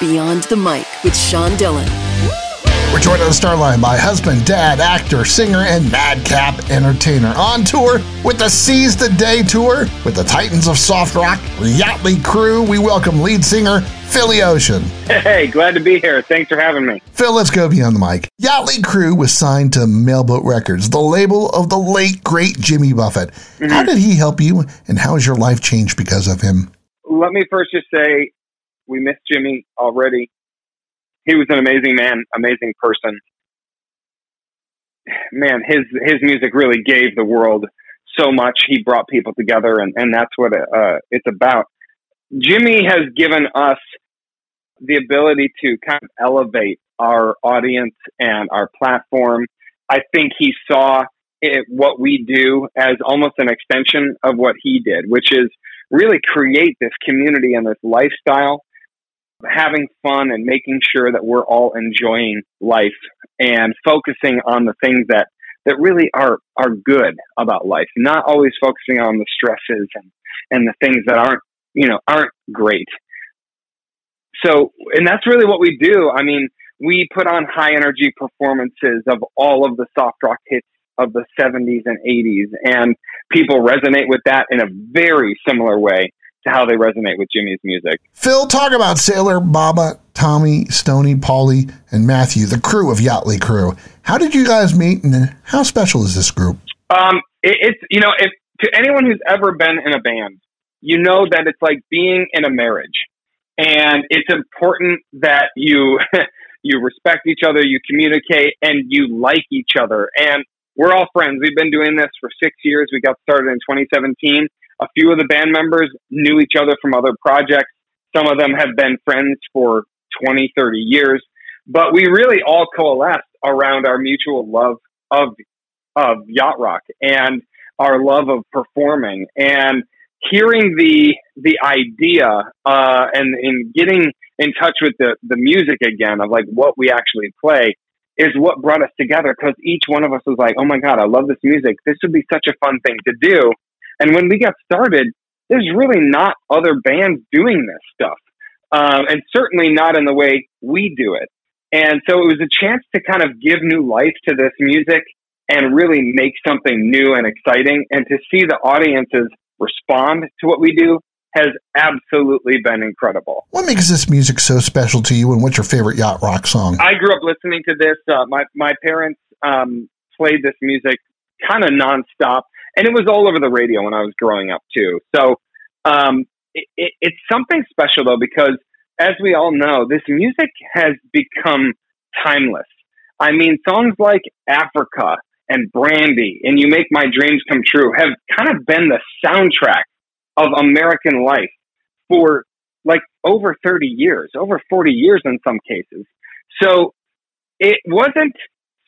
Beyond the Mic with Sean Dillon. We're joined on the Starline by husband, dad, actor, singer, and madcap entertainer on tour with the Seas the Day tour with the Titans of Soft Rock, Yachtley Crew. We welcome lead singer Philly Ocean. Hey, glad to be here. Thanks for having me. Phil, let's go beyond the mic. Yachtley Crew was signed to Mailboat Records, the label of the late, great Jimmy Buffett. Mm-hmm. How did he help you, and how has your life changed because of him? Let me first just say we miss Jimmy already he was an amazing man, amazing person. Man, his his music really gave the world so much. He brought people together, and and that's what uh, it's about. Jimmy has given us the ability to kind of elevate our audience and our platform. I think he saw it, what we do as almost an extension of what he did, which is really create this community and this lifestyle having fun and making sure that we're all enjoying life and focusing on the things that that really are are good about life, not always focusing on the stresses and and the things that aren't you know aren't great. So, and that's really what we do. I mean, we put on high energy performances of all of the soft rock hits of the 70s and 80s, and people resonate with that in a very similar way how they resonate with Jimmy's music. Phil, talk about Sailor, Baba, Tommy, Stoney, Pauly, and Matthew, the crew of Yachtley Crew. How did you guys meet, and how special is this group? Um, it, it's you know, if to anyone who's ever been in a band, you know that it's like being in a marriage, and it's important that you you respect each other, you communicate, and you like each other. And we're all friends. We've been doing this for six years. We got started in 2017 a few of the band members knew each other from other projects. Some of them have been friends for 20, 30 years. But we really all coalesced around our mutual love of of yacht rock and our love of performing and hearing the the idea uh, and in getting in touch with the the music again of like what we actually play is what brought us together because each one of us was like, oh my god, I love this music. This would be such a fun thing to do. And when we got started, there's really not other bands doing this stuff. Um, and certainly not in the way we do it. And so it was a chance to kind of give new life to this music and really make something new and exciting. And to see the audiences respond to what we do has absolutely been incredible. What makes this music so special to you, and what's your favorite yacht rock song? I grew up listening to this. Uh, my my parents um, played this music kind of nonstop and it was all over the radio when I was growing up too. So um, it, it, it's something special though because, as we all know, this music has become timeless. I mean, songs like Africa and Brandy and You Make My Dreams Come True have kind of been the soundtrack of American life for like over 30 years, over 40 years in some cases. So it wasn't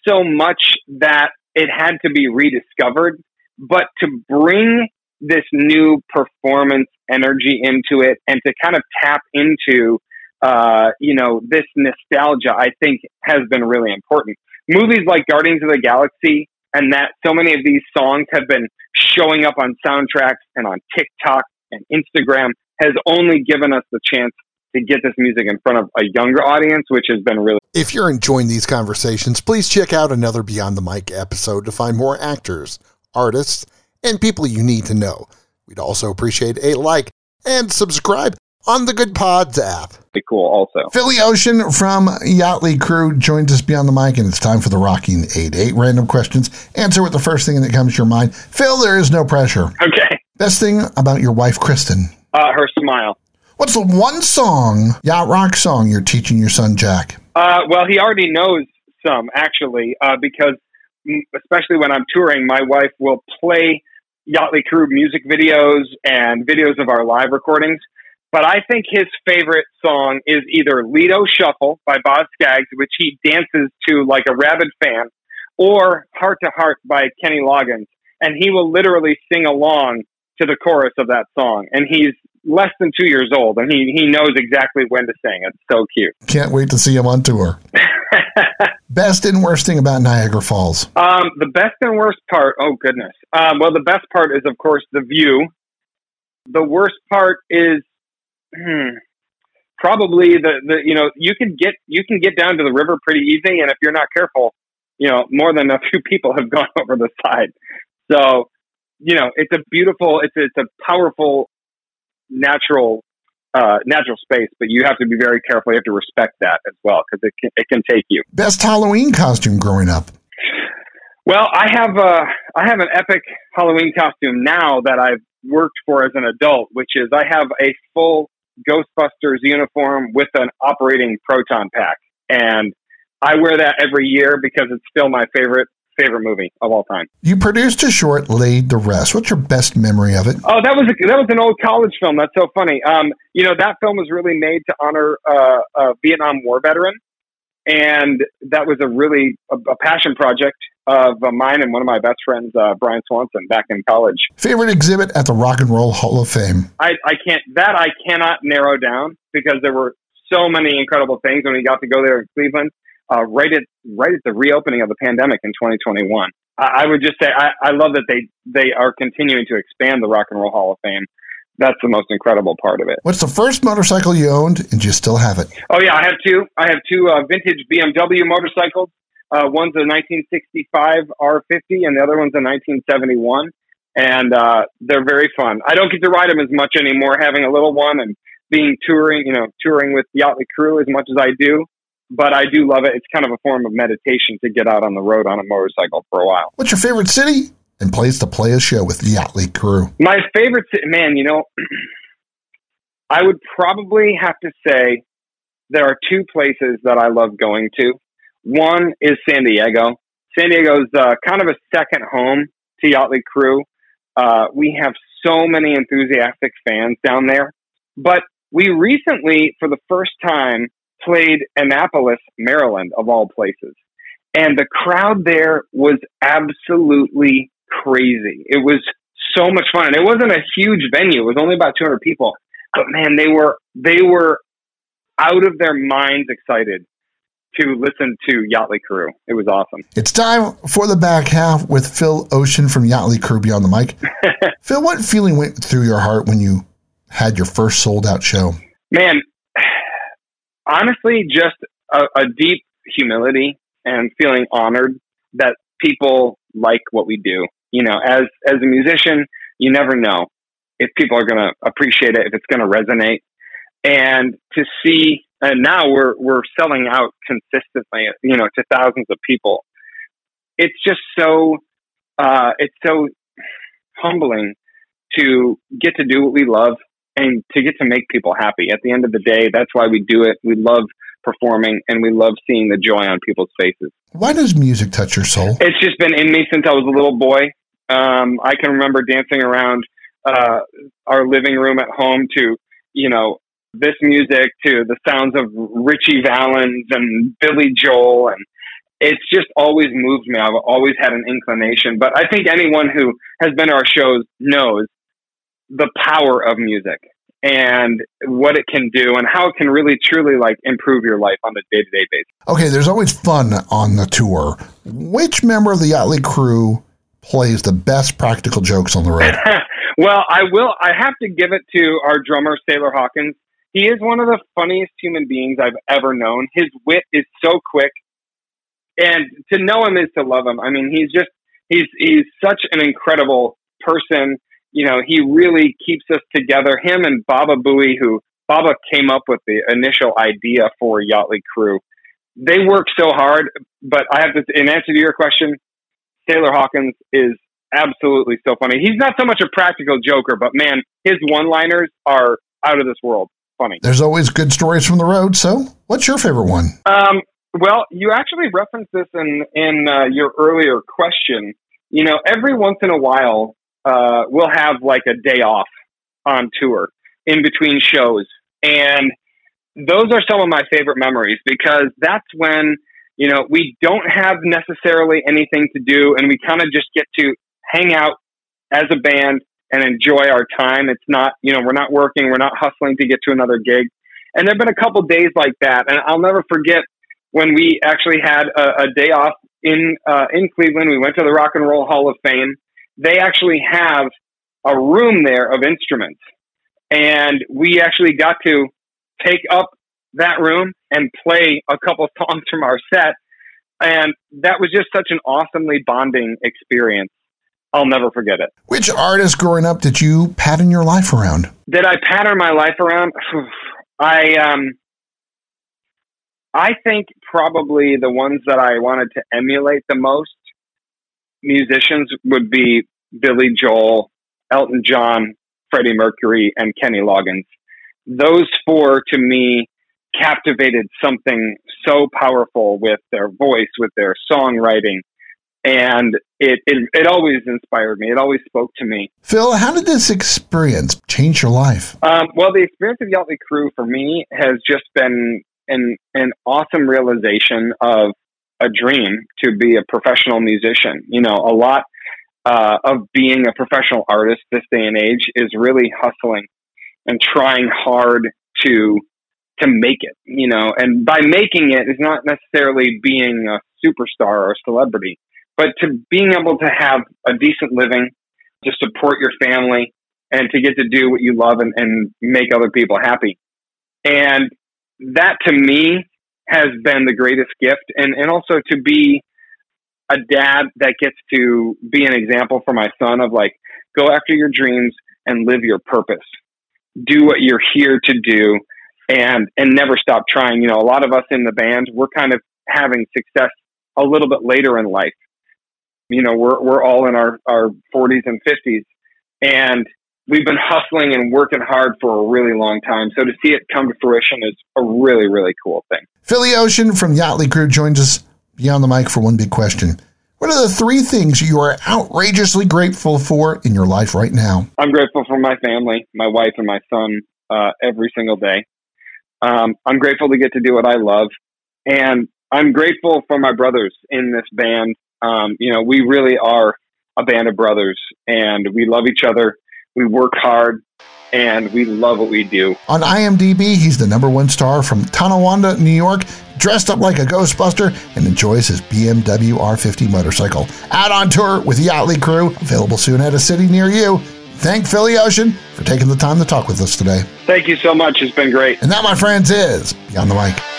so much that it had to be rediscovered but to bring this new performance energy into it and to kind of tap into uh, you know this nostalgia i think has been really important movies like guardians of the galaxy and that so many of these songs have been showing up on soundtracks and on tiktok and instagram has only given us the chance to get this music in front of a younger audience, which has been really. If you're enjoying these conversations, please check out another Beyond the Mic episode to find more actors, artists, and people you need to know. We'd also appreciate a like and subscribe on the Goodpods app. Be cool, also. Philly Ocean from Yachtley Crew joins us beyond the mic, and it's time for the Rocking 8 8 random questions. Answer with the first thing that comes to your mind. Phil, there is no pressure. Okay. Best thing about your wife, Kristyn? Uh, her smile. What's the one song, yacht rock song, you're teaching your son, Jack? Uh, well, he already knows some, actually, uh, because especially when I'm touring, my wife will play Yachtley Crew music videos and videos of our live recordings. But I think his favorite song is either Lido Shuffle by Boz Scaggs, which he dances to like a rabid fan, or Heart to Heart by Kenny Loggins. And he will literally sing along to the chorus of that song. And he's less than two years old, and he, he knows exactly when to sing. It's so cute. Can't wait to see him on tour. best and worst thing about Niagara Falls? Um, the best and worst part, oh goodness. Um, well, the best part is, of course, the view. The worst part is, hmm, probably the, the you know you can get you can get down to the river pretty easy, and if you're not careful, you know more than a few people have gone over the side. So you know it's a beautiful, it's it's a powerful natural uh, natural space, but you have to be very careful. You have to respect that as well because it can, it can take you. Best Halloween costume growing up. Well, I have a I have an epic Halloween costume now that I've worked for as an adult, which is I have a full Ghostbusters uniform with an operating proton pack, and I wear that every year because it's still my favorite favorite movie of all time. You produced a short, Laid to Rest. What's your best memory of it? Oh, that was a, that was an old college film. That's so funny. Um, you know, that film was really made to honor uh, a Vietnam War veteran, and that was a really a, a passion project of uh, mine and one of my best friends, uh, Brian Swanson, back in college. Favorite exhibit at the Rock and Roll Hall of Fame? I, I can't that I cannot narrow down because there were so many incredible things when we got to go there in Cleveland. Uh, right at right at the reopening of the pandemic in 2021, I, I would just say I, I love that they they are continuing to expand the Rock and Roll Hall of Fame that's the most incredible part of it. What's the first motorcycle you owned and do you still have it? Oh yeah, I have two. I have two uh, vintage BMW motorcycles. Uh, one's a 1965 R50 and the other one's a 1971. And uh, they're very fun. I don't get to ride them as much anymore, having a little one and being touring, you know, touring with the Yachtley Crew as much as I do. But I do love it. It's kind of a form of meditation to get out on the road on a motorcycle for a while. What's your favorite city and place to play a show with the Yachtley Crew? My favorite, man, you know, I would probably have to say there are two places that I love going to. One is San Diego. San Diego's uh, kind of a second home to Yachtley Crew. Uh, we have so many enthusiastic fans down there. But we recently, for the first time, played Annapolis, Maryland, of all places. And the crowd there was absolutely crazy. It was so much fun. And it wasn't a huge venue. It was only about 200 people. But man, they were, they were out of their minds excited to listen to Yachtley Crew. It was awesome. It's time for the back half with Phil Ocean from Yachtley Crew Beyond the Mic. Phil, what feeling went through your heart when you had your first sold out show? Man, honestly, just a, a deep humility and feeling honored that people like what we do. You know, as as a musician, you never know if people are going to appreciate it, if it's going to resonate. And to see and now we're we're selling out consistently, you know, to thousands of people. It's just so uh, it's so humbling to get to do what we love and to get to make people happy. At the end of the day, that's why we do it. We love performing and we love seeing the joy on people's faces. Why does music touch your soul? It's just been in me since I was a little boy. Um, I can remember dancing around uh, our living room at home to, you know, this music to the sounds of Ritchie Valens and Billy Joel and it's just always moved me. I've always had an inclination, but I think anyone who has been to our shows knows the power of music and what it can do and how it can really truly like improve your life on a day-to-day basis. Okay, there's always fun on the tour. Which member of the Yachtley crew plays the best practical jokes on the road? well, I will I have to give it to our drummer Sailor Hawkins he is one of the funniest human beings I've ever known. His wit is so quick, and to know him is to love him. I mean, he's just he's he's such an incredible person. You know, he really keeps us together. Him and Baba Booey, who Baba came up with the initial idea for Yachtley Crew. They work so hard, but I have to, in answer to your question, Sailor Hawkins is absolutely so funny. He's not so much a practical joker, but man, his one-liners are out of this world funny. There's always good stories from the road. So, what's your favorite one? Um, well, you actually referenced this in in uh, your earlier question. You know, every once in a while, uh, we'll have like a day off on tour in between shows, and those are some of my favorite memories because that's when you know we don't have necessarily anything to do, and we kind of just get to hang out as a band and enjoy our time. It's not, you know, we're not working, we're not hustling to get to another gig. And there have been a couple days like that, and I'll never forget when we actually had a, a day off in uh, in Cleveland. We went to the Rock and Roll Hall of Fame. They actually have a room there of instruments, and we actually got to take up that room and play a couple songs from our set. And that was just such an awesomely bonding experience. I'll never forget it. Which artist growing up did you pattern your life around? Did I pattern my life around? I um I think probably the ones that I wanted to emulate the most musicians would be Billy Joel, Elton John, Freddie Mercury, and Kenny Loggins. Those four to me captivated something so powerful with their voice, with their songwriting. And it, it, it always inspired me. It always spoke to me. Phil, how did this experience change your life? Um, well, the experience of Yachtley Crew for me has just been an, an awesome realization of a dream to be a professional musician. You know, a lot uh, of being a professional artist this day and age is really hustling and trying hard to to make it. You know, and by making it is not necessarily being a superstar or a celebrity, but to being able to have a decent living, to support your family, and to get to do what you love and, and make other people happy. And that to me has been the greatest gift. And, and also to be a dad that gets to be an example for my son of like, go after your dreams and live your purpose. Do what you're here to do and, and never stop trying. You know, a lot of us in the band, we're kind of having success a little bit later in life. You know, we're, we're all in our, our 40s and 50s and we've been hustling and working hard for a really long time. So to see it come to fruition is a really, really cool thing. Philly Ocean from Yachtley Crew joins us beyond the mic for one big question. What are the three things you are outrageously grateful for in your life right now? I'm grateful for my family, my wife, and my son uh, every single day. Um, I'm grateful to get to do what I love. And I'm grateful for my brothers in this band. Um, you know, we really are a band of brothers and we love each other we work hard, and we love what we do. On IMDb, he's the number one star from Tonawanda, New York, dressed up like a Ghostbuster and enjoys his BMW R50 motorcycle. Out on tour with Yachtley Crew, available soon at a city near you. Thank Philly Ocean for taking the time to talk with us today. Thank you so much. It's been great. And that, my friends, is Beyond the Mic.